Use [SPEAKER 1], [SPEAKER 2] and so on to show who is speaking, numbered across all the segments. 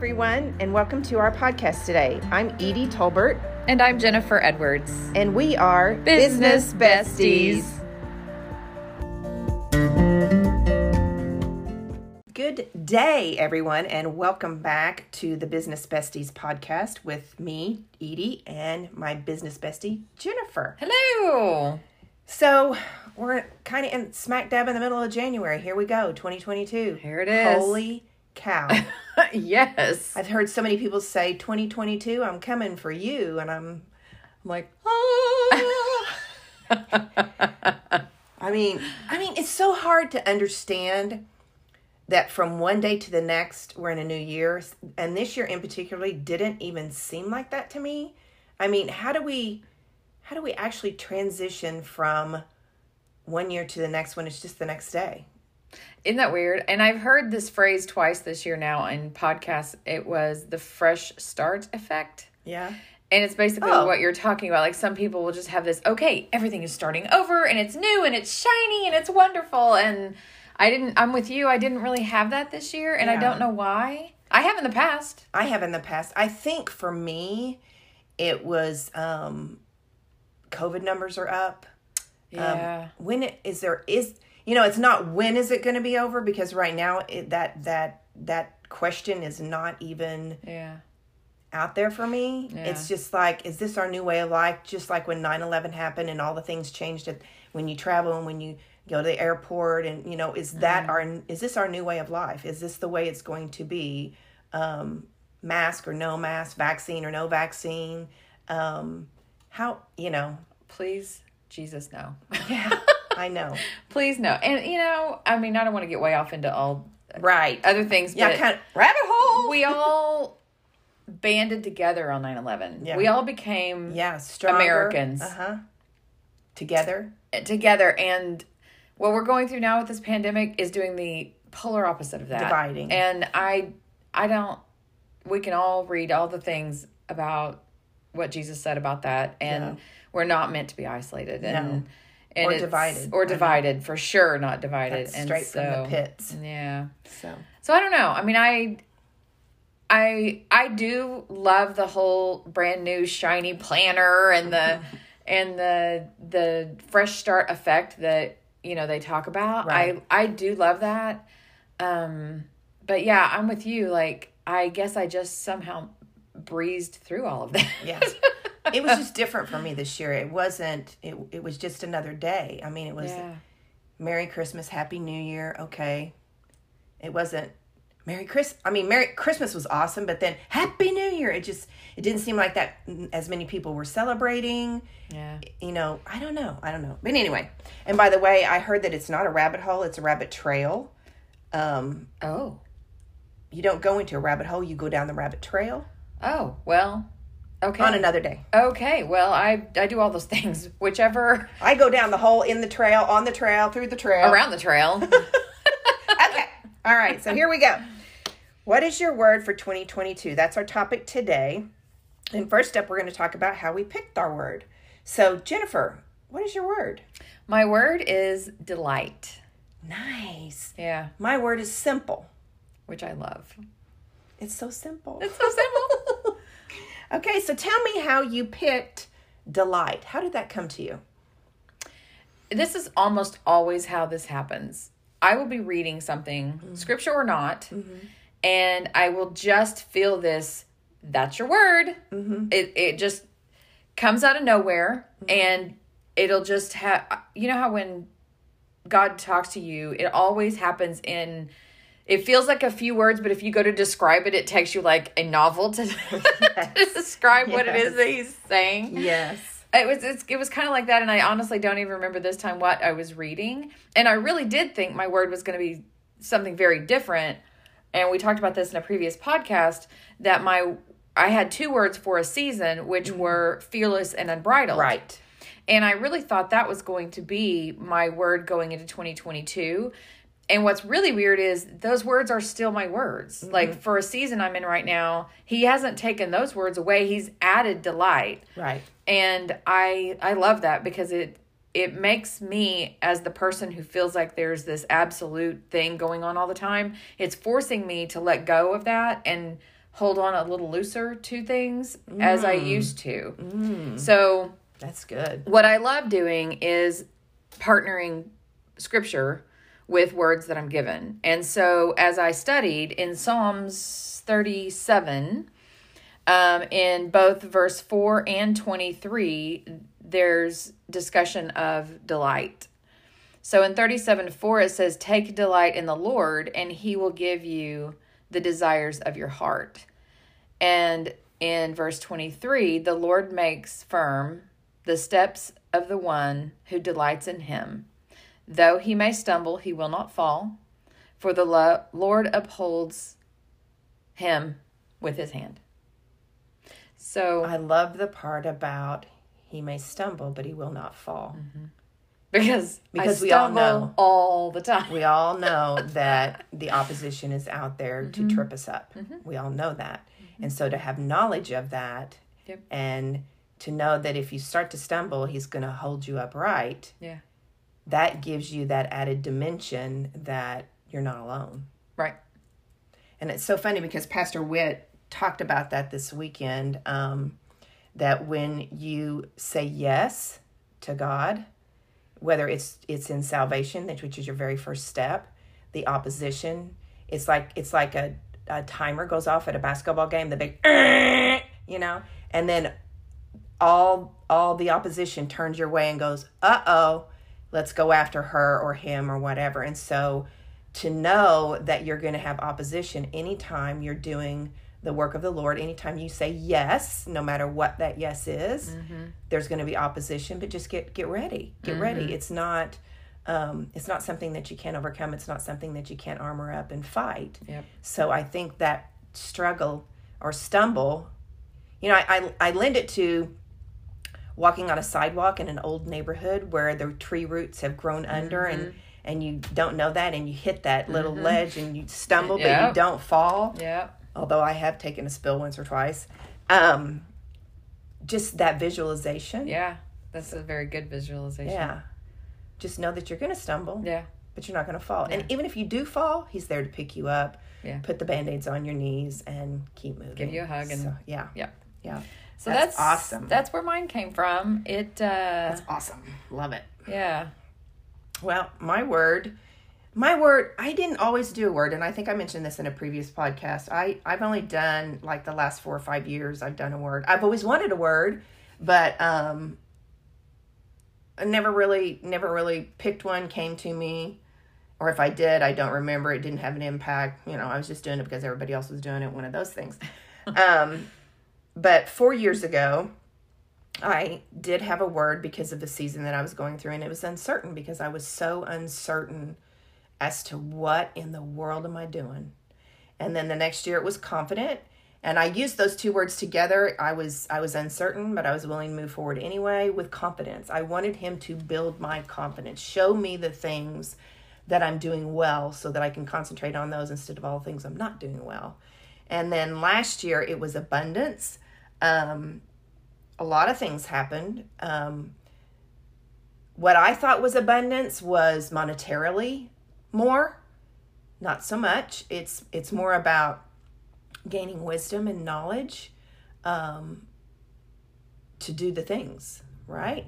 [SPEAKER 1] everyone, and welcome to our podcast today. I'm Edie Tolbert,
[SPEAKER 2] And I'm Jennifer Edwards.
[SPEAKER 1] and we are
[SPEAKER 2] Business Besties.
[SPEAKER 1] Good day, everyone, and welcome back to the Business Besties podcast with me, Edie, and my business bestie, Jennifer.
[SPEAKER 2] Hello.
[SPEAKER 1] So, we're kind of in smack dab in the middle of January. Here we go, 2022.
[SPEAKER 2] Here it is.
[SPEAKER 1] Holy cow.
[SPEAKER 2] yes.
[SPEAKER 1] I've heard so many people say 2022, I'm coming for you, and I'm, I'm like, oh. I mean, I mean, it's so hard to understand that from one day to the next we're in a new year, and this year in particularly didn't even seem like that to me. I mean, how do we, how do we actually transition from one year to the next when it's just the next day?
[SPEAKER 2] Isn't that weird? And I've heard this phrase twice this year now in podcasts. It was the fresh start effect.
[SPEAKER 1] Yeah.
[SPEAKER 2] And it's basically
[SPEAKER 1] Oh.
[SPEAKER 2] what you're talking about. Like some people will just have this, okay, everything is starting over and it's new and it's shiny and it's wonderful. And I didn't, I'm with you. I didn't really have that this year and I don't know why. I have in the past.
[SPEAKER 1] I have in the past. I think for me, it was um, COVID numbers are up.
[SPEAKER 2] Yeah.
[SPEAKER 1] Um, when it, is there is you know it's not when is it going to be over because right now it, that that that question is not even
[SPEAKER 2] yeah.
[SPEAKER 1] out there for me. It's just like is this our new way of life? Just like when 9/11 happened and all the things changed it when you travel and when you go to the airport and you know is that our is this our new way of life? Is this the way it's going to be? Um, mask or no mask, vaccine or no vaccine? Um, how you know?
[SPEAKER 2] Please, Jesus, no.
[SPEAKER 1] Yeah, I know.
[SPEAKER 2] Please, no. And, you know, I mean, I don't want to get way off into all
[SPEAKER 1] Right.
[SPEAKER 2] other things,
[SPEAKER 1] Yeah,
[SPEAKER 2] but
[SPEAKER 1] kind of rabbit hole.
[SPEAKER 2] we all banded together on 9 11.
[SPEAKER 1] Yeah.
[SPEAKER 2] We all became
[SPEAKER 1] yeah, stronger.
[SPEAKER 2] Americans.
[SPEAKER 1] Uh huh. Together.
[SPEAKER 2] together. And what we're going through now with this pandemic is doing the polar opposite of that.
[SPEAKER 1] Dividing.
[SPEAKER 2] And I, I don't, we can all read all the things about what Jesus said about that. And
[SPEAKER 1] Yeah.
[SPEAKER 2] we're not meant to be isolated. And,
[SPEAKER 1] No.
[SPEAKER 2] And
[SPEAKER 1] Or divided.
[SPEAKER 2] Or divided, for sure, not divided.
[SPEAKER 1] That's
[SPEAKER 2] and
[SPEAKER 1] straight
[SPEAKER 2] so,
[SPEAKER 1] from the pits.
[SPEAKER 2] Yeah.
[SPEAKER 1] So
[SPEAKER 2] So I don't know. I mean, I I I do love the whole brand new shiny planner and the and the the fresh start effect that you know they talk about.
[SPEAKER 1] Right.
[SPEAKER 2] I I do love that. Um but yeah, I'm with you like I guess I just somehow breezed through all of that.
[SPEAKER 1] yeah, it was just different for me this year. It wasn't. It it was just another day. I mean, it was
[SPEAKER 2] yeah.
[SPEAKER 1] Merry Christmas, Happy New Year. Okay, it wasn't Merry Chris. I mean, Merry Christmas was awesome, but then Happy New Year. It just it didn't seem like that as many people were celebrating.
[SPEAKER 2] Yeah.
[SPEAKER 1] you know, I don't know. I don't know. But anyway, and by the way, I heard that it's not a rabbit hole, it's a rabbit trail. Um,
[SPEAKER 2] Oh.
[SPEAKER 1] you don't go into a rabbit hole, you go down the rabbit trail
[SPEAKER 2] Oh, well. Okay.
[SPEAKER 1] on another day.
[SPEAKER 2] okay. Well, I I do all those things whichever
[SPEAKER 1] I go down the hole in the trail, on the trail, through the trail.
[SPEAKER 2] around the trail.
[SPEAKER 1] Okay. All right. So here we go. What is your word for 2022? That's our topic today. And first up, we're going to talk about how we picked our word. So, Jennifer, what is your word?
[SPEAKER 2] My word is delight.
[SPEAKER 1] Nice.
[SPEAKER 2] Yeah,
[SPEAKER 1] My word is simple.
[SPEAKER 2] which I love.
[SPEAKER 1] It's so simple.
[SPEAKER 2] It's so simple.
[SPEAKER 1] Okay, so tell me how you picked delight. How did that come to you?
[SPEAKER 2] this is almost always how this happens. I will be reading something, mm-hmm. scripture or not, mm-hmm. and I will just feel this. That's your word. Mm-hmm. It it just comes out of nowhere, and it'll just have. You know how when God talks to you, it always happens in. It feels like a few words, but if you go to describe it, it takes you like a novel to, to describe what it is that he's saying.
[SPEAKER 1] Yes.
[SPEAKER 2] It was it's, it was kind of like that, and I honestly don't even remember this time what I was reading, and I really did think my word was going to be something very different. And we talked about this in a previous podcast that my I had two words for a season, which mm-hmm. were fearless and unbridled.
[SPEAKER 1] Right.
[SPEAKER 2] And I really thought that was going to be my word going into 2022. And what's really weird is those words are still my words. Mm-hmm. Like for a season I'm in right now, he hasn't taken those words away. He's added delight.
[SPEAKER 1] Right.
[SPEAKER 2] And I I love that because it it makes me as the person who feels like there's this absolute thing going on all the time, it's forcing me to let go of that and hold on a little looser to things as I mm. used to. Mm. So,
[SPEAKER 1] That's good.
[SPEAKER 2] what I love doing is partnering scripture with words that I'm given. And so as I studied in Psalms 37, um, in both verse 4 and 23, there's discussion of delight. So in 37 4, it says, Take delight in the Lord, and he will give you the desires of your heart. And in verse 23, the Lord makes firm the steps of the one who delights in him. Though he may stumble, he will not fall, for the lo- Lord upholds him with his hand. So,
[SPEAKER 1] I love the part about he may stumble, but he will not fall. Mm-hmm.
[SPEAKER 2] because
[SPEAKER 1] Because
[SPEAKER 2] I
[SPEAKER 1] we all know.
[SPEAKER 2] all the time.
[SPEAKER 1] We all know that the opposition is out there
[SPEAKER 2] Mm-hmm.
[SPEAKER 1] to trip us up. Mm-hmm. We all know that. Mm-hmm. And so to have knowledge of that
[SPEAKER 2] Yep.
[SPEAKER 1] and to know that if you start to stumble, he's going to hold you upright,
[SPEAKER 2] Yeah.
[SPEAKER 1] That gives you that added dimension that you're not alone.
[SPEAKER 2] Right.
[SPEAKER 1] And it's so funny because Pastor Witt talked about that this weekend. Um, that when you say yes to God, whether it's it's in salvation, that which is your very first step, the opposition, it's like it's like a, a timer goes off at a basketball game, the big, you know, and then all all the opposition turns your way and goes, uh oh, let's go after her or him or whatever. And so to know that you're going to have opposition anytime you're doing the work of the Lord, anytime you say yes, no matter what that yes is, there's going to be opposition. But just get get ready, get ready. It's not um, it's not something that you can't overcome. It's not something that you can't armor up and fight.
[SPEAKER 2] Yep.
[SPEAKER 1] So I think that struggle or stumble, you know, I, I, I lend it to walking on a sidewalk in an old neighborhood where the tree roots have grown under and and you don't know that and you hit that little ledge and you stumble but you don't fall
[SPEAKER 2] Yeah.
[SPEAKER 1] although i have taken a spill once or twice um just that visualization
[SPEAKER 2] Yeah. That's a very good visualization.
[SPEAKER 1] yeah just know that you're going to stumble
[SPEAKER 2] Yeah.
[SPEAKER 1] but you're not going to fall and even if you do fall he's there to pick you up
[SPEAKER 2] Yeah.
[SPEAKER 1] put the band-aids on your knees and keep moving
[SPEAKER 2] Give you a hug and-
[SPEAKER 1] So, yeah
[SPEAKER 2] Yeah.
[SPEAKER 1] yeah
[SPEAKER 2] So
[SPEAKER 1] That's
[SPEAKER 2] that's,
[SPEAKER 1] awesome.
[SPEAKER 2] That's where mine came from. It uh
[SPEAKER 1] that's awesome love it
[SPEAKER 2] yeah.
[SPEAKER 1] Well, my word, my word, I didn't always do a word, and I think I mentioned this in a previous podcast. I, I've only done like the last four or five years, I've done a word. I've always wanted a word, but um, I never really, never really picked one, came to me. Or if I did, I don't remember. It didn't have an impact. You know, I was just doing it because everybody else was doing it, one of those things. um, but four years mm-hmm. ago, I did have a word because of the season that I was going through, and it was uncertain because I was so uncertain as to what in the world am I doing. And then the next year it was confident, and I used those two words together. I was I was uncertain, but I was willing to move forward anyway with confidence. I wanted him to build my confidence, show me the things that I'm doing well, so that I can concentrate on those instead of all the things I'm not doing well. And then last year it was abundance. Um, a lot of things happened. Um, what I thought was abundance was monetarily more, not so much. It's it's more about gaining wisdom and knowledge um, to do the things right.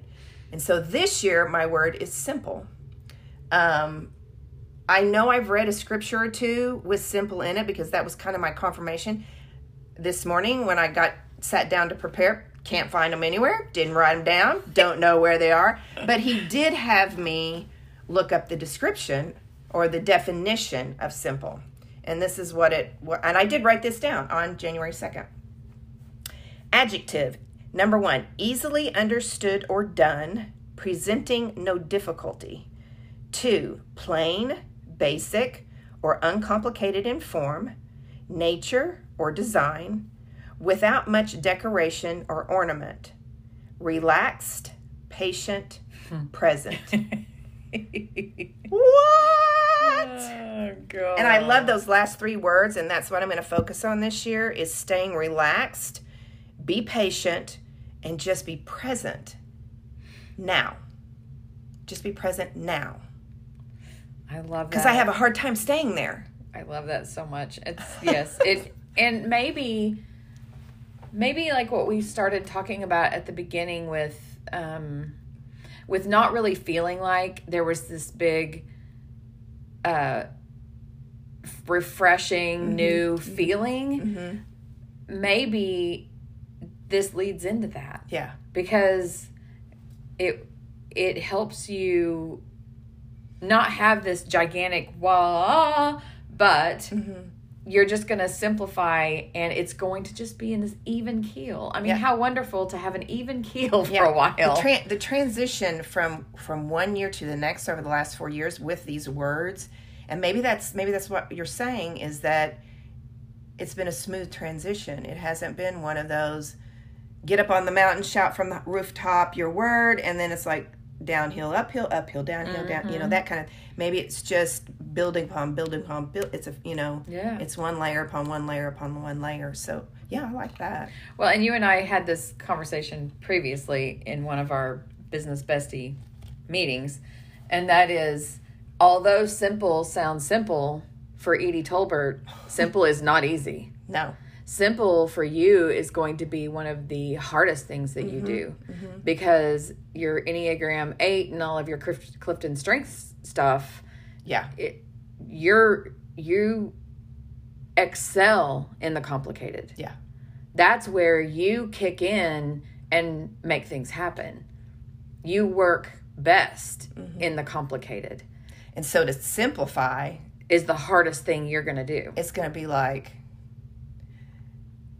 [SPEAKER 1] And so this year, my word is simple. Um, I know I've read a scripture or two with simple in it because that was kind of my confirmation this morning when I got sat down to prepare. Can't find them anywhere. Didn't write them down. Don't know where they are. But he did have me look up the description or the definition of simple. And this is what it and I did write this down on January 2nd. Adjective number 1, easily understood or done, presenting no difficulty. 2, plain, basic, or uncomplicated in form, nature or design, without much decoration or ornament, relaxed, patient, hmm. present. what?
[SPEAKER 2] Oh god.
[SPEAKER 1] And I love those last three words, and that's what I'm going to focus on this year is staying relaxed, be patient, and just be present now. Just be present now.
[SPEAKER 2] I love that.
[SPEAKER 1] Because I have a hard time staying there.
[SPEAKER 2] I love that so much. It's yes, it and maybe maybe like what we started talking about at the beginning with um with not really feeling like there was this big uh refreshing new feeling maybe this leads into that.
[SPEAKER 1] Yeah.
[SPEAKER 2] because it it helps you not have this gigantic wah but you're just going to simplify and it's going to just be in this even keel i mean
[SPEAKER 1] Yeah.
[SPEAKER 2] how wonderful to have an even keel for
[SPEAKER 1] Yeah.
[SPEAKER 2] a while
[SPEAKER 1] The, tran the transition from from one year to the next over the last four years with these words, and maybe that's maybe that's what you're saying is that it's been a smooth transition. It hasn't been one of those get up on the mountain, shout from the rooftop your word, and then it's like downhill, uphill, uphill, downhill, down.
[SPEAKER 2] Mm-hmm.
[SPEAKER 1] You know that kind of. Maybe it's just building upon building upon build. It's a you know.
[SPEAKER 2] Yeah.
[SPEAKER 1] It's one layer upon one layer upon one layer. So yeah, I like that.
[SPEAKER 2] well and you and i had this conversation previously in one of our business bestie meetings and that is although simple sounds simple for edie tolbert simple is not easy
[SPEAKER 1] No.
[SPEAKER 2] simple for you is going to be one of the hardest things that you mm-hmm. do mm-hmm. because your enneagram 8 and all of your clifton strengths stuff
[SPEAKER 1] Yeah.
[SPEAKER 2] it, you're you excel in the complicated
[SPEAKER 1] Yeah.
[SPEAKER 2] that's where you kick in and make things happen you work best in the complicated
[SPEAKER 1] And so to simplify,
[SPEAKER 2] is the hardest thing you're going to do
[SPEAKER 1] it's going to be like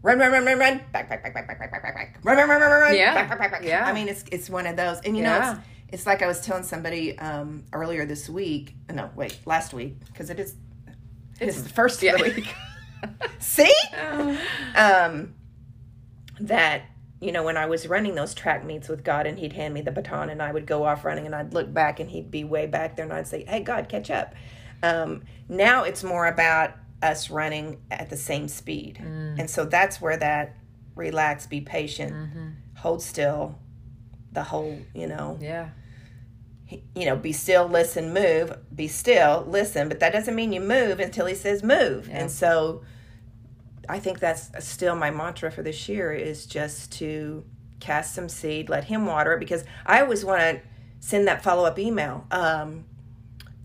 [SPEAKER 1] run, run, run, run, run, back, back, back, back, back, back, back, back, back, run, run, run, run, run, run,
[SPEAKER 2] Yeah.
[SPEAKER 1] back, back, back, back.
[SPEAKER 2] Yeah.
[SPEAKER 1] I mean, it's it's one of those, and you know, it's it's like I was telling somebody um, earlier this week. No, wait, last week because it is it's the first
[SPEAKER 2] yeah.
[SPEAKER 1] of the week. See, um, that you know when I was running those track meets with God, and He'd hand me the baton, and I would go off running, and I'd look back, and He'd be way back there, and I'd say, "Hey, God, catch up." Um, now it's more about us running at the same speed, and so that's where that relax, be patient, hold still, the whole you know
[SPEAKER 2] yeah
[SPEAKER 1] you know, be still, listen, move, be still, listen, but that doesn't mean you move until he says move. And so I think that's still my mantra for this year is just to cast some seed, let him water it because I always want to send that follow up email. Um,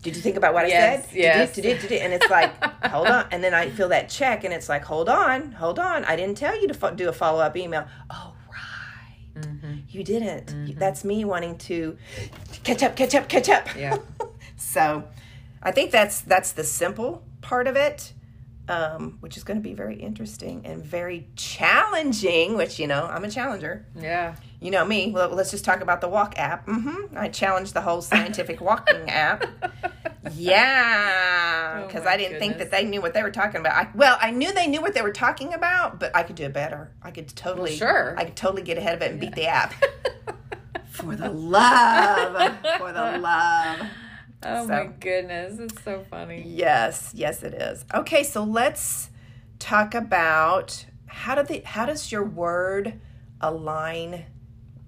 [SPEAKER 1] did you think about what
[SPEAKER 2] Yes,
[SPEAKER 1] I said?
[SPEAKER 2] yes.
[SPEAKER 1] Did it, did it, And it's like, hold on. And then I feel that check and it's like, hold on, hold on. I didn't tell you to fo- do a follow up email. Oh. You didn't. That's me wanting to catch up, catch up, catch up.
[SPEAKER 2] Yeah.
[SPEAKER 1] so, I think that's that's the simple part of it, um, which is going to be very interesting and very challenging. Which you know, I'm a challenger.
[SPEAKER 2] yeah
[SPEAKER 1] You know me. Well, let's just talk about the Walk app. Mm-hmm. I challenged the whole scientific walking app. Yeah,
[SPEAKER 2] Oh
[SPEAKER 1] because
[SPEAKER 2] my
[SPEAKER 1] I didn't think that they knew what they were talking about. I, well, I knew they knew what they were talking about, but I could do it better. I could totally,
[SPEAKER 2] sure.
[SPEAKER 1] I could totally get ahead of it and beat the app. for the love, for the love.
[SPEAKER 2] oh
[SPEAKER 1] So-
[SPEAKER 2] my goodness it's so funny
[SPEAKER 1] Yes, yes, it is. Okay, so let's talk about how do the how does your word align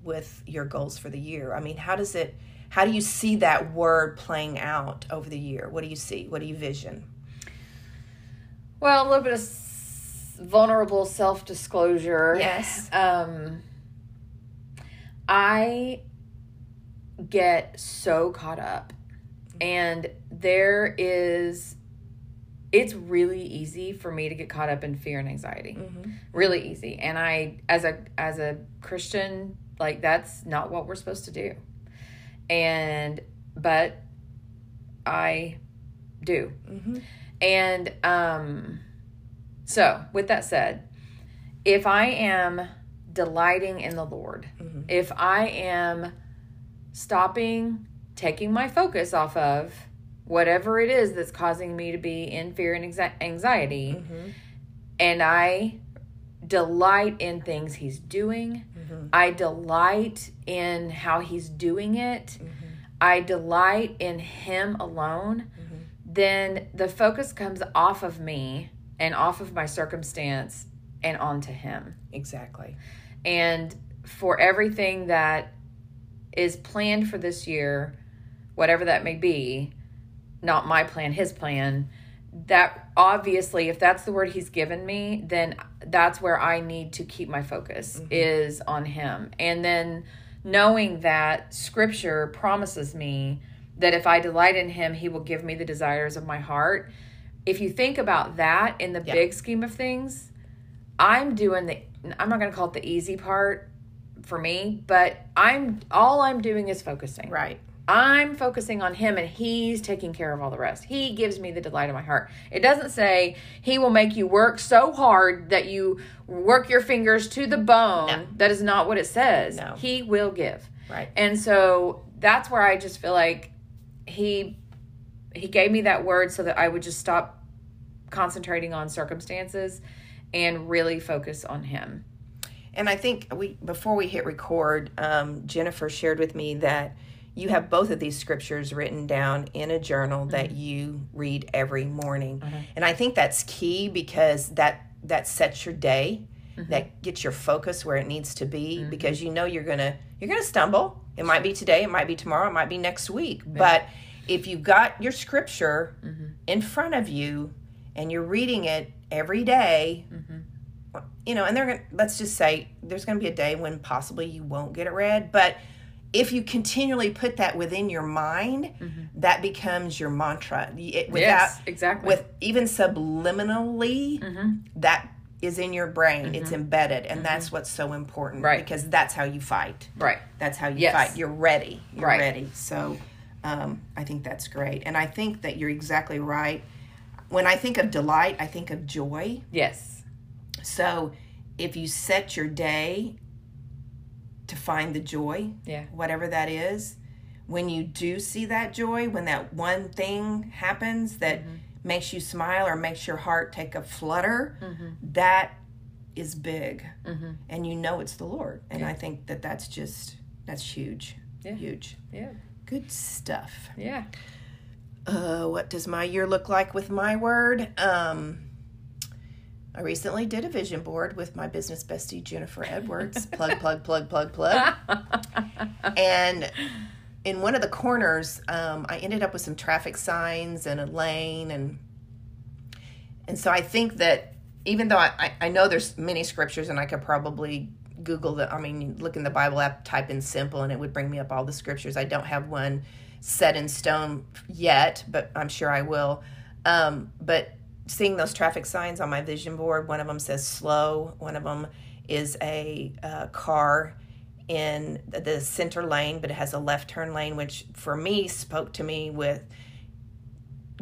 [SPEAKER 1] with your goals for the year? I mean, how does it? How do you see that word playing out over the year? What do you see? What do you vision?
[SPEAKER 2] Well, a little bit of vulnerable self disclosure.
[SPEAKER 1] Yes.
[SPEAKER 2] Um, I get so caught up, and there is. It's really easy for me to get caught up in fear and anxiety. Really easy, and I, as a as a Christian, like that's not what we're supposed to do. And but I do. Mm-hmm. And um so, with that said, if I am delighting in the Lord, mm-hmm. if I am stopping, taking my focus off of whatever it is that's causing me to be in fear and anxi- anxiety, mm-hmm. and I delight in things He's doing, mm-hmm. I delight in how He's doing it, mm-hmm. I delight in Him alone, mm-hmm. then the focus comes off of me and off of my circumstance and onto Him.
[SPEAKER 1] Exactly.
[SPEAKER 2] And for everything that is planned for this year, whatever that may be, not my plan, His plan, that obviously if that's the word he's given me then that's where i need to keep my focus mm-hmm. is on him and then knowing that scripture promises me that if i delight in him he will give me the desires of my heart if you think about that in the yeah. big scheme of things i'm doing the i'm not going to call it the easy part for me but i'm all i'm doing is focusing
[SPEAKER 1] right
[SPEAKER 2] I'm focusing on him and he's taking care of all the rest. He gives me the delight of my heart. It doesn't say he will make you work so hard that you work your fingers to the bone. No. That is not what it says. No. He will give.
[SPEAKER 1] Right.
[SPEAKER 2] And so that's where I just feel like he he gave me that word so that I would just stop concentrating on circumstances and really focus on him.
[SPEAKER 1] And I think we before we hit record, um, Jennifer shared with me that you have both of these scriptures written down in a journal mm-hmm. that you read every morning. Mm-hmm. And I think that's key because that that sets your day. Mm-hmm. That gets your focus where it needs to be mm-hmm. because you know you're going to you're going to stumble. It might be today, it might be tomorrow, it might be next week. Yeah. But if you've got your scripture mm-hmm. in front of you and you're reading it every day, mm-hmm. you know, and they're going to let's just say there's going to be a day when possibly you won't get it read, but if you continually put that within your mind, mm-hmm. that becomes your mantra.
[SPEAKER 2] It, without, yes, exactly.
[SPEAKER 1] With even subliminally, mm-hmm. that is in your brain. Mm-hmm. It's embedded, and that's mm-hmm. what's so important.
[SPEAKER 2] Right.
[SPEAKER 1] Because that's how you fight.
[SPEAKER 2] Right.
[SPEAKER 1] That's how you yes. fight. You're ready. You're right. ready. So, um, I think that's great, and I think that you're exactly right. When I think of delight, I think of joy.
[SPEAKER 2] Yes.
[SPEAKER 1] So, if you set your day to find the joy,
[SPEAKER 2] yeah.
[SPEAKER 1] whatever that is. When you do see that joy, when that one thing happens that mm-hmm. makes you smile or makes your heart take a flutter, mm-hmm. that is big. Mm-hmm. And you know it's the Lord. And yeah. I think that that's just, that's huge.
[SPEAKER 2] Yeah.
[SPEAKER 1] Huge.
[SPEAKER 2] Yeah.
[SPEAKER 1] Good stuff.
[SPEAKER 2] Yeah.
[SPEAKER 1] Uh, what does my year look like with my word? Um, I recently did a vision board with my business bestie Jennifer Edwards. plug, plug, plug, plug, plug. and in one of the corners, um, I ended up with some traffic signs and a lane, and and so I think that even though I, I know there's many scriptures, and I could probably Google the, I mean, look in the Bible app, type in simple, and it would bring me up all the scriptures. I don't have one set in stone yet, but I'm sure I will. Um, but seeing those traffic signs on my vision board. One of them says slow, one of them is a uh, car in the center lane, but it has a left turn lane, which for me spoke to me with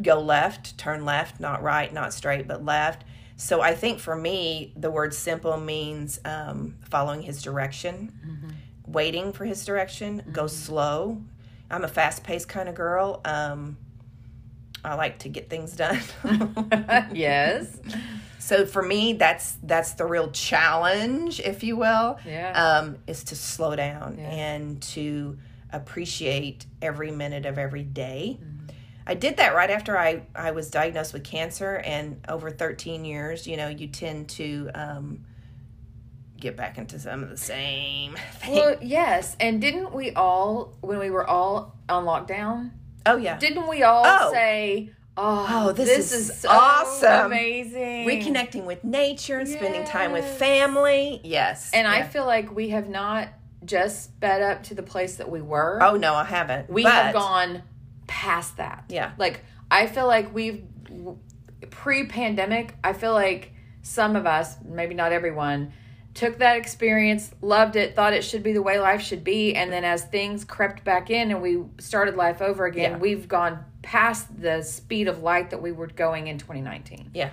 [SPEAKER 1] go left, turn left, not right, not straight, but left. So I think for me, the word simple means um, following his direction, mm-hmm. waiting for his direction, mm-hmm. go slow. I'm a fast paced kind of girl. Um, I like to get things done.
[SPEAKER 2] yes.
[SPEAKER 1] So for me, that's that's the real challenge, if you will.
[SPEAKER 2] Yeah.
[SPEAKER 1] Um, is to slow down yeah. and to appreciate every minute of every day. Mm-hmm. I did that right after I, I was diagnosed with cancer, and over 13 years, you know, you tend to um, get back into some of the same
[SPEAKER 2] things. Well, yes. And didn't we all, when we were all on lockdown,
[SPEAKER 1] Oh yeah.
[SPEAKER 2] Didn't we all oh. say, "Oh, oh this, this, is, is so awesome, amazing"?
[SPEAKER 1] Reconnecting with nature and yes. spending time with family. Yes.
[SPEAKER 2] And yeah. I feel like we have not just sped up to the place that we were.
[SPEAKER 1] Oh no, I haven't.
[SPEAKER 2] We but... have gone past that.
[SPEAKER 1] Yeah.
[SPEAKER 2] Like I feel like we've pre-pandemic. I feel like some of us, maybe not everyone, took that experience, loved it, thought it should be the way life should be, and then as things crept back in and we started life over again, yeah. we've gone past the speed of light that we were going in 2019.
[SPEAKER 1] Yeah.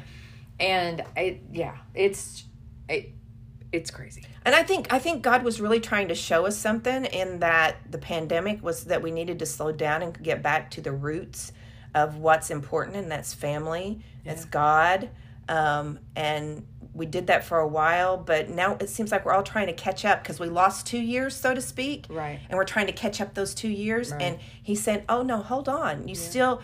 [SPEAKER 2] And it yeah, it's it it's crazy.
[SPEAKER 1] And I think I think God was really trying to show us something in that the pandemic was that we needed to slow down and get back to the roots of what's important and that's family, yeah. that's God. Um, and we did that for a while, but now it seems like we're all trying to catch up because we lost two years, so to speak.
[SPEAKER 2] Right.
[SPEAKER 1] And we're trying to catch up those two years. Right. And he said, Oh, no, hold on. You yeah. still,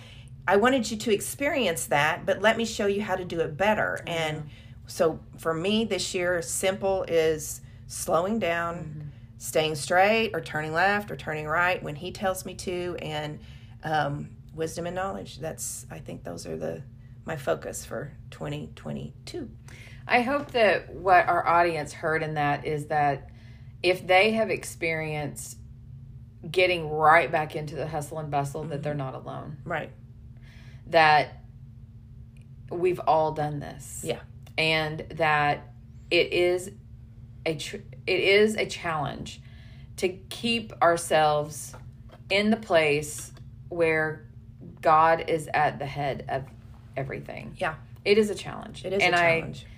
[SPEAKER 1] I wanted you to experience that, but let me show you how to do it better. Mm-hmm. And so for me this year, simple is slowing down, mm-hmm. staying straight, or turning left, or turning right when he tells me to, and um, wisdom and knowledge. That's, I think those are the my focus for 2022.
[SPEAKER 2] I hope that what our audience heard in that is that if they have experienced getting right back into the hustle and bustle, mm-hmm. that they're not alone.
[SPEAKER 1] Right.
[SPEAKER 2] That we've all done this.
[SPEAKER 1] Yeah.
[SPEAKER 2] And that it is a tr- it is a challenge to keep ourselves in the place where God is at the head of everything.
[SPEAKER 1] Yeah.
[SPEAKER 2] It is a challenge.
[SPEAKER 1] It is and a challenge.
[SPEAKER 2] I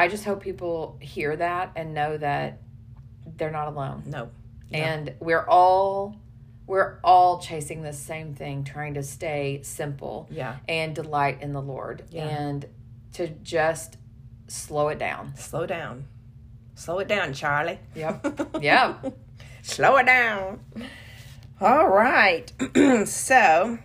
[SPEAKER 2] I just hope people hear that and know that they're not alone.
[SPEAKER 1] No.
[SPEAKER 2] And we're all we're all chasing the same thing, trying to stay simple
[SPEAKER 1] yeah.
[SPEAKER 2] and delight in the Lord. Yeah. And to just slow it down.
[SPEAKER 1] Slow down. Slow it down, Charlie.
[SPEAKER 2] Yep. yep.
[SPEAKER 1] slow it down. All right. so,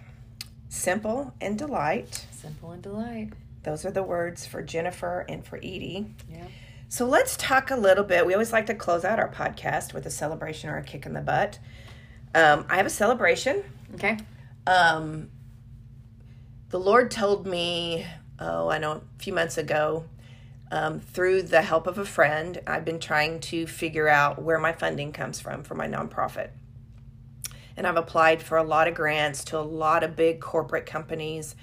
[SPEAKER 1] simple and delight.
[SPEAKER 2] Simple and delight.
[SPEAKER 1] Those are the words for Jennifer and for Edie.
[SPEAKER 2] Yeah.
[SPEAKER 1] So let's talk a little bit. We always like to close out our podcast with a celebration or a kick in the butt. Um, I have a celebration.
[SPEAKER 2] Okay.
[SPEAKER 1] Um, the Lord told me, oh, I know, a few months ago, um, through the help of a friend, I've been trying to figure out where my funding comes from for my nonprofit. And I've applied for a lot of grants to a lot of big corporate companies.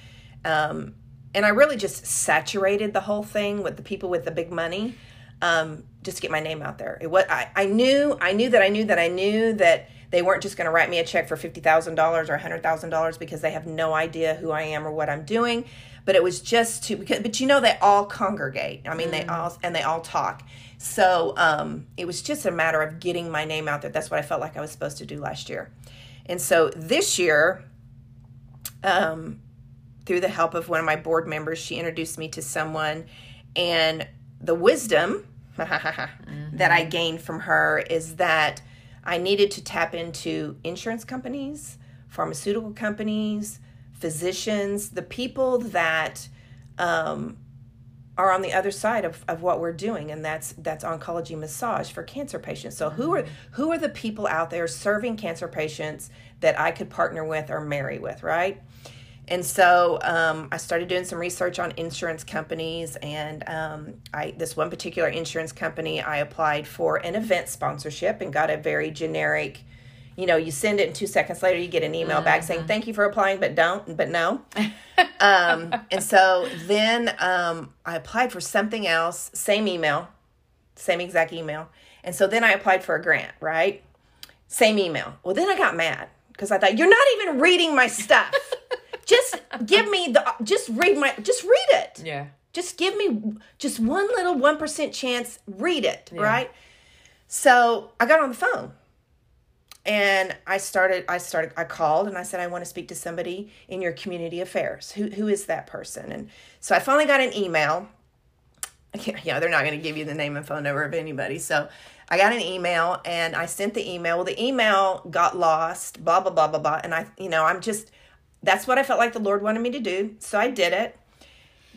[SPEAKER 1] Um, and I really just saturated the whole thing with the people with the big money um, just to get my name out there. It was I, I knew I knew that I knew that I knew that they weren't just going to write me a check for fifty thousand dollars or hundred thousand dollars because they have no idea who I am or what I'm doing. But it was just to because but you know they all congregate. I mean mm. they all and they all talk. So um, it was just a matter of getting my name out there. That's what I felt like I was supposed to do last year. And so this year, um, through the help of one of my board members, she introduced me to someone, and the wisdom mm-hmm. that I gained from her is that I needed to tap into insurance companies, pharmaceutical companies, physicians, the people that um, are on the other side of, of what we're doing, and that's that's oncology massage for cancer patients. So who are who are the people out there serving cancer patients that I could partner with or marry with, right? And so um, I started doing some research on insurance companies, and um, I this one particular insurance company I applied for an event sponsorship and got a very generic. You know, you send it, and two seconds later, you get an email mm-hmm. back saying thank you for applying, but don't, but no. um, and so then um, I applied for something else, same email, same exact email, and so then I applied for a grant, right? Same email. Well, then I got mad because I thought you're not even reading my stuff just give me the just read my just read it.
[SPEAKER 2] Yeah.
[SPEAKER 1] Just give me just one little 1% chance, read it, yeah. right? So, I got on the phone. And I started I started I called and I said I want to speak to somebody in your community affairs. Who who is that person? And so I finally got an email. Yeah, they're not going to give you the name and phone number of anybody. So I got an email and I sent the email. Well, the email got lost, blah, blah, blah, blah, blah. And I, you know, I'm just, that's what I felt like the Lord wanted me to do. So I did it.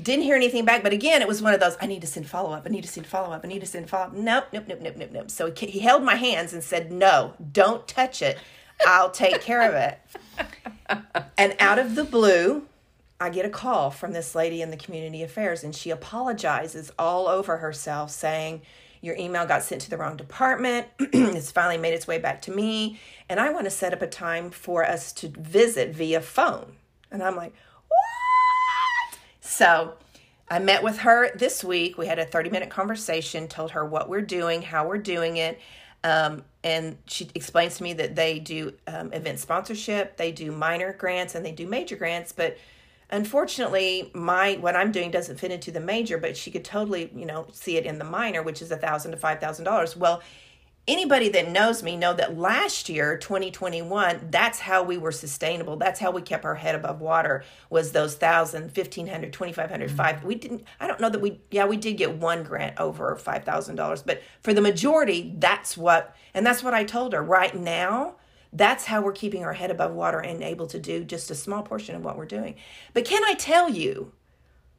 [SPEAKER 1] Didn't hear anything back, but again, it was one of those I need to send follow up. I need to send follow up. I need to send follow up. Nope, nope, nope, nope, nope, nope. So he, he held my hands and said, No, don't touch it. I'll take care of it. and out of the blue, I get a call from this lady in the community affairs, and she apologizes all over herself, saying, Your email got sent to the wrong department. it's finally made its way back to me and I want to set up a time for us to visit via phone. And I'm like, what? So I met with her this week. We had a 30 minute conversation, told her what we're doing, how we're doing it. Um, and she explains to me that they do um, event sponsorship, they do minor grants, and they do major grants. But unfortunately, my what I'm doing doesn't fit into the major. But she could totally, you know, see it in the minor, which is a thousand to five thousand dollars. Well, anybody that knows me know that last year 2021 that's how we were sustainable that's how we kept our head above water was those 1000 1500 2500 mm-hmm. 5 we didn't i don't know that we yeah we did get one grant over $5000 but for the majority that's what and that's what i told her right now that's how we're keeping our head above water and able to do just a small portion of what we're doing but can i tell you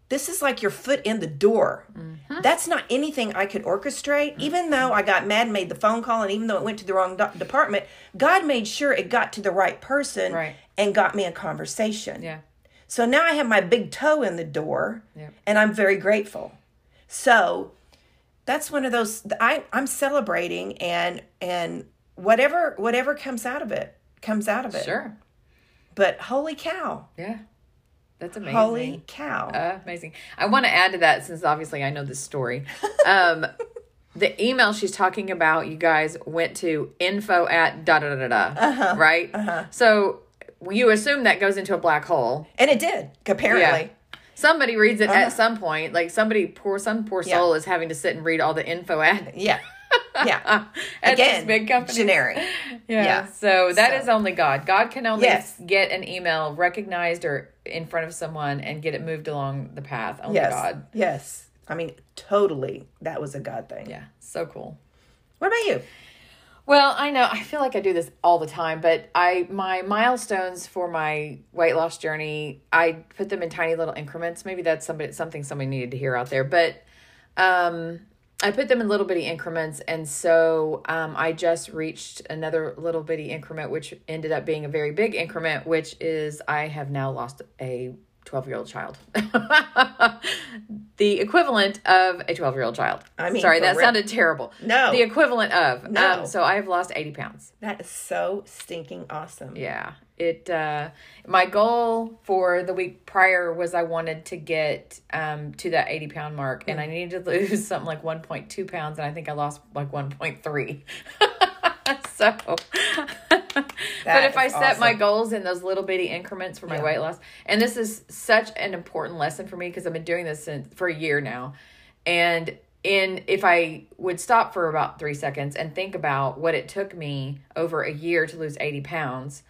[SPEAKER 1] this is like your foot in the door. Mm-hmm. That's not anything I could orchestrate. Mm-hmm. Even though I got mad, made the phone call, and even though it went to the wrong do- department, God made sure it got to the right person
[SPEAKER 2] right.
[SPEAKER 1] and got me a conversation.
[SPEAKER 2] Yeah.
[SPEAKER 1] So now I have my big toe in the door
[SPEAKER 2] Yep.
[SPEAKER 1] and I'm very grateful. So that's one of those I I'm celebrating and and whatever whatever comes out of it comes out of it.
[SPEAKER 2] Sure.
[SPEAKER 1] But holy cow.
[SPEAKER 2] Yeah. That's amazing.
[SPEAKER 1] Holy cow.
[SPEAKER 2] Uh, amazing. I want to add to that since obviously I know this story. Um, the email she's talking about, you guys went to info at da da da da da,
[SPEAKER 1] Uh-huh.
[SPEAKER 2] right? So you assume that goes into a black hole.
[SPEAKER 1] and it did, apparently.
[SPEAKER 2] Somebody reads it at some point. Like somebody poor, some poor
[SPEAKER 1] Uh-huh. Yeah.
[SPEAKER 2] soul is having to sit and read all the info at
[SPEAKER 1] Yeah. Yeah. Again,
[SPEAKER 2] big company.
[SPEAKER 1] generic.
[SPEAKER 2] Yeah.
[SPEAKER 1] Yeah.
[SPEAKER 2] So that
[SPEAKER 1] So-
[SPEAKER 2] is only God. God can only
[SPEAKER 1] Yes.
[SPEAKER 2] get an email recognized or in front of someone and get it moved along the path. Only
[SPEAKER 1] Yes.
[SPEAKER 2] God.
[SPEAKER 1] Yes. I mean, totally that was a God thing.
[SPEAKER 2] Yeah. So cool.
[SPEAKER 1] What about you?
[SPEAKER 2] Well, I know I feel like I do this all the time, but I my milestones for my weight loss journey, I put them in tiny little increments. Maybe that's somebody something somebody needed to hear out there, but um I put them in little bitty increments, and so um, I just reached another little bitty increment, which ended up being a very big increment, which is I have now lost a 12 year old child. the equivalent of a 12 year old child.
[SPEAKER 1] I mean,
[SPEAKER 2] sorry, that
[SPEAKER 1] real.
[SPEAKER 2] sounded terrible.
[SPEAKER 1] No.
[SPEAKER 2] The equivalent of.
[SPEAKER 1] No.
[SPEAKER 2] Um, so I have lost 80 pounds.
[SPEAKER 1] That is so stinking awesome.
[SPEAKER 2] Yeah. It uh my goal for the week prior was I wanted to get um to that 80 pound mark and I needed to lose something like 1.2 pounds and I think I lost like 1.3. so but if I set my goals in those little bitty increments for my
[SPEAKER 1] Yeah.
[SPEAKER 2] weight loss, and this is such an important lesson for me because I've been doing this since, for a year now, and in if I would stop for about three seconds and think about what it took me over a year to lose eighty pounds,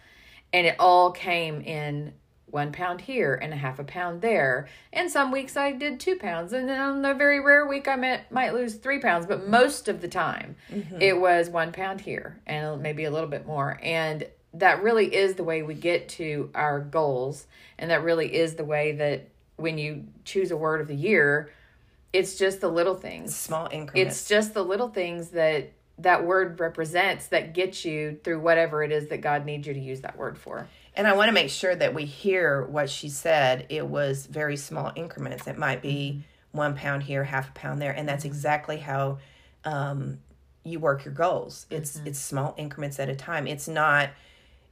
[SPEAKER 2] and it all came in one pound here and a half a pound there. And some weeks I did two pounds, and then on the very rare week I might might lose three pounds, but most of the time mm-hmm. it was one pound here and maybe a little bit more. And that really is the way we get to our goals, and that really is the way that when you choose a word of the year, it's just the little things.
[SPEAKER 1] Small increments.
[SPEAKER 2] It's just the little things that that word represents that gets you through whatever it is that God needs you to use that word for.
[SPEAKER 1] And I want to make sure that we hear what she said. It was very small increments. It might be mm-hmm. one pound here, half a pound there, and that's mm-hmm. exactly how um, you work your goals. It's mm-hmm. it's small increments at a time. It's not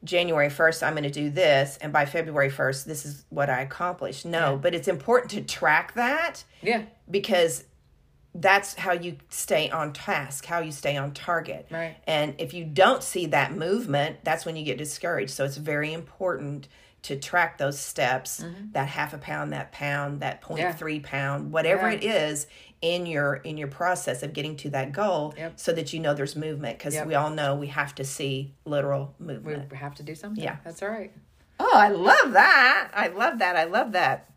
[SPEAKER 1] January first. I'm going to do this, and by February first, this is what I accomplished. No, but it's important to track that
[SPEAKER 2] Yeah.
[SPEAKER 1] because that's how you stay on task, how you stay on target.
[SPEAKER 2] Right.
[SPEAKER 1] And if you don't see that movement, that's when you get discouraged. So it's very important to track those steps, mm-hmm. that half a pound, that pound, that 0.3 pound, whatever
[SPEAKER 2] Yeah.
[SPEAKER 1] it is in your in your process of getting to that goal
[SPEAKER 2] Yep.
[SPEAKER 1] so that you know there's movement because
[SPEAKER 2] Yep.
[SPEAKER 1] we all know we have to see literal movement.
[SPEAKER 2] We have to do something.
[SPEAKER 1] Yeah.
[SPEAKER 2] That's all right.
[SPEAKER 1] Oh, I love that. I love that. I love that.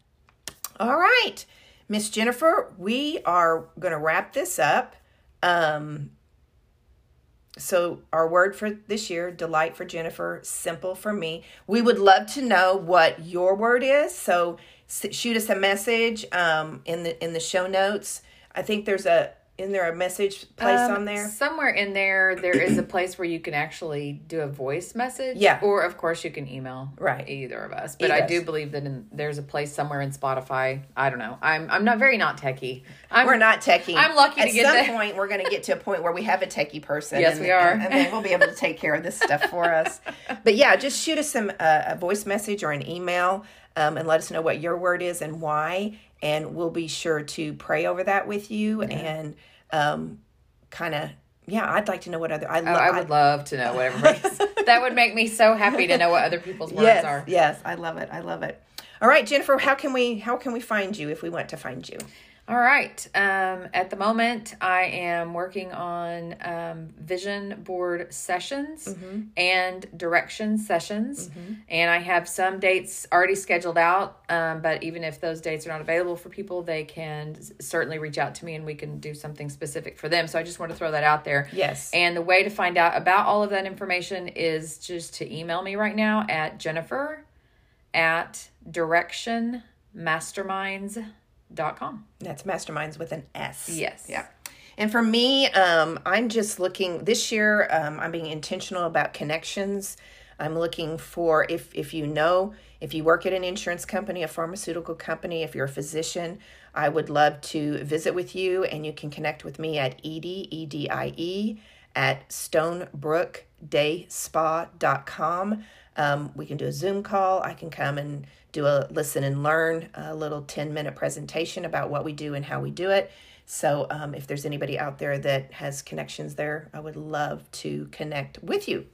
[SPEAKER 1] All right. Miss Jennifer, we are going to wrap this up. Um so our word for this year, delight for Jennifer, simple for me. We would love to know what your word is. So shoot us a message um in the in the show notes. I think there's a in there a message place
[SPEAKER 2] Um,
[SPEAKER 1] on there.
[SPEAKER 2] Somewhere in there, there is a place where you can actually do a voice message.
[SPEAKER 1] Yeah.
[SPEAKER 2] Or, of course, you can email.
[SPEAKER 1] Right.
[SPEAKER 2] Either of us. But
[SPEAKER 1] Either
[SPEAKER 2] I do believe that in, there's a place somewhere in Spotify. I don't know. I'm I'm not very not techie. I'm,
[SPEAKER 1] We're not techie.
[SPEAKER 2] I'm lucky
[SPEAKER 1] At
[SPEAKER 2] to get
[SPEAKER 1] some
[SPEAKER 2] there.
[SPEAKER 1] point, we're going to get to a point where we have a techie person.
[SPEAKER 2] Yes,
[SPEAKER 1] and,
[SPEAKER 2] we are.
[SPEAKER 1] and, and then we'll be able to take care of this stuff for us. But yeah, just shoot us some uh, a voice message or an email, um, and let us know what your word is and why, and we'll be sure to pray over that with you and um, kind of. Yeah, I'd like to know what other. I,
[SPEAKER 2] Oh, I would love to know what everybody's. that would make me so happy to know what other people's words
[SPEAKER 1] yes,
[SPEAKER 2] are.
[SPEAKER 1] yes, I love it. I love it. All right, Jennifer, how can we how can we find you if we want to find you?
[SPEAKER 2] All right. Um, at the moment, I am working on um, vision board sessions and direction sessions. And I have some dates already scheduled out. Um, but even if those dates are not available for people, they can certainly reach out to me and we can do something specific for them. So I just want to throw that out there.
[SPEAKER 1] Yes.
[SPEAKER 2] And the way to find out about all of that information is just to email me right now at Jennifer at directionmasterminds.com.
[SPEAKER 1] That's masterminds with an S.
[SPEAKER 2] Yes.
[SPEAKER 1] Yeah. And for me, um, I'm just looking this year. Um, I'm being intentional about connections. I'm looking for if if you know if you work at an insurance company, a pharmaceutical company, if you're a physician, I would love to visit with you, and you can connect with me at Edie E D I E at stonebrookdayspa.com. Um, we can do a Zoom call. I can come and do a listen and learn a little 10 minute presentation about what we do and how we do it. So, um, if there's anybody out there that has connections there, I would love to connect with you.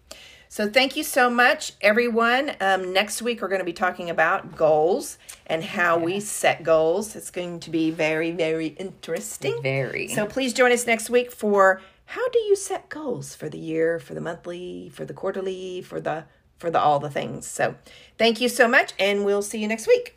[SPEAKER 1] So, thank you so much, everyone. Um, next week, we're going to be talking about goals and how we set goals. It's going to be very, very interesting.
[SPEAKER 2] Very.
[SPEAKER 1] So, please join us next week for how do you set goals for the year, for the monthly, for the quarterly, for the for the all the things. So, thank you so much and we'll see you next week.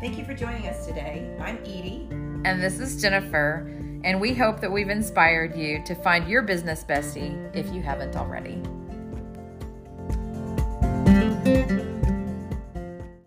[SPEAKER 1] Thank you for joining us today. I'm Edie.
[SPEAKER 2] And this is Jennifer. And we hope that we've inspired you to find your business bestie if you haven't already.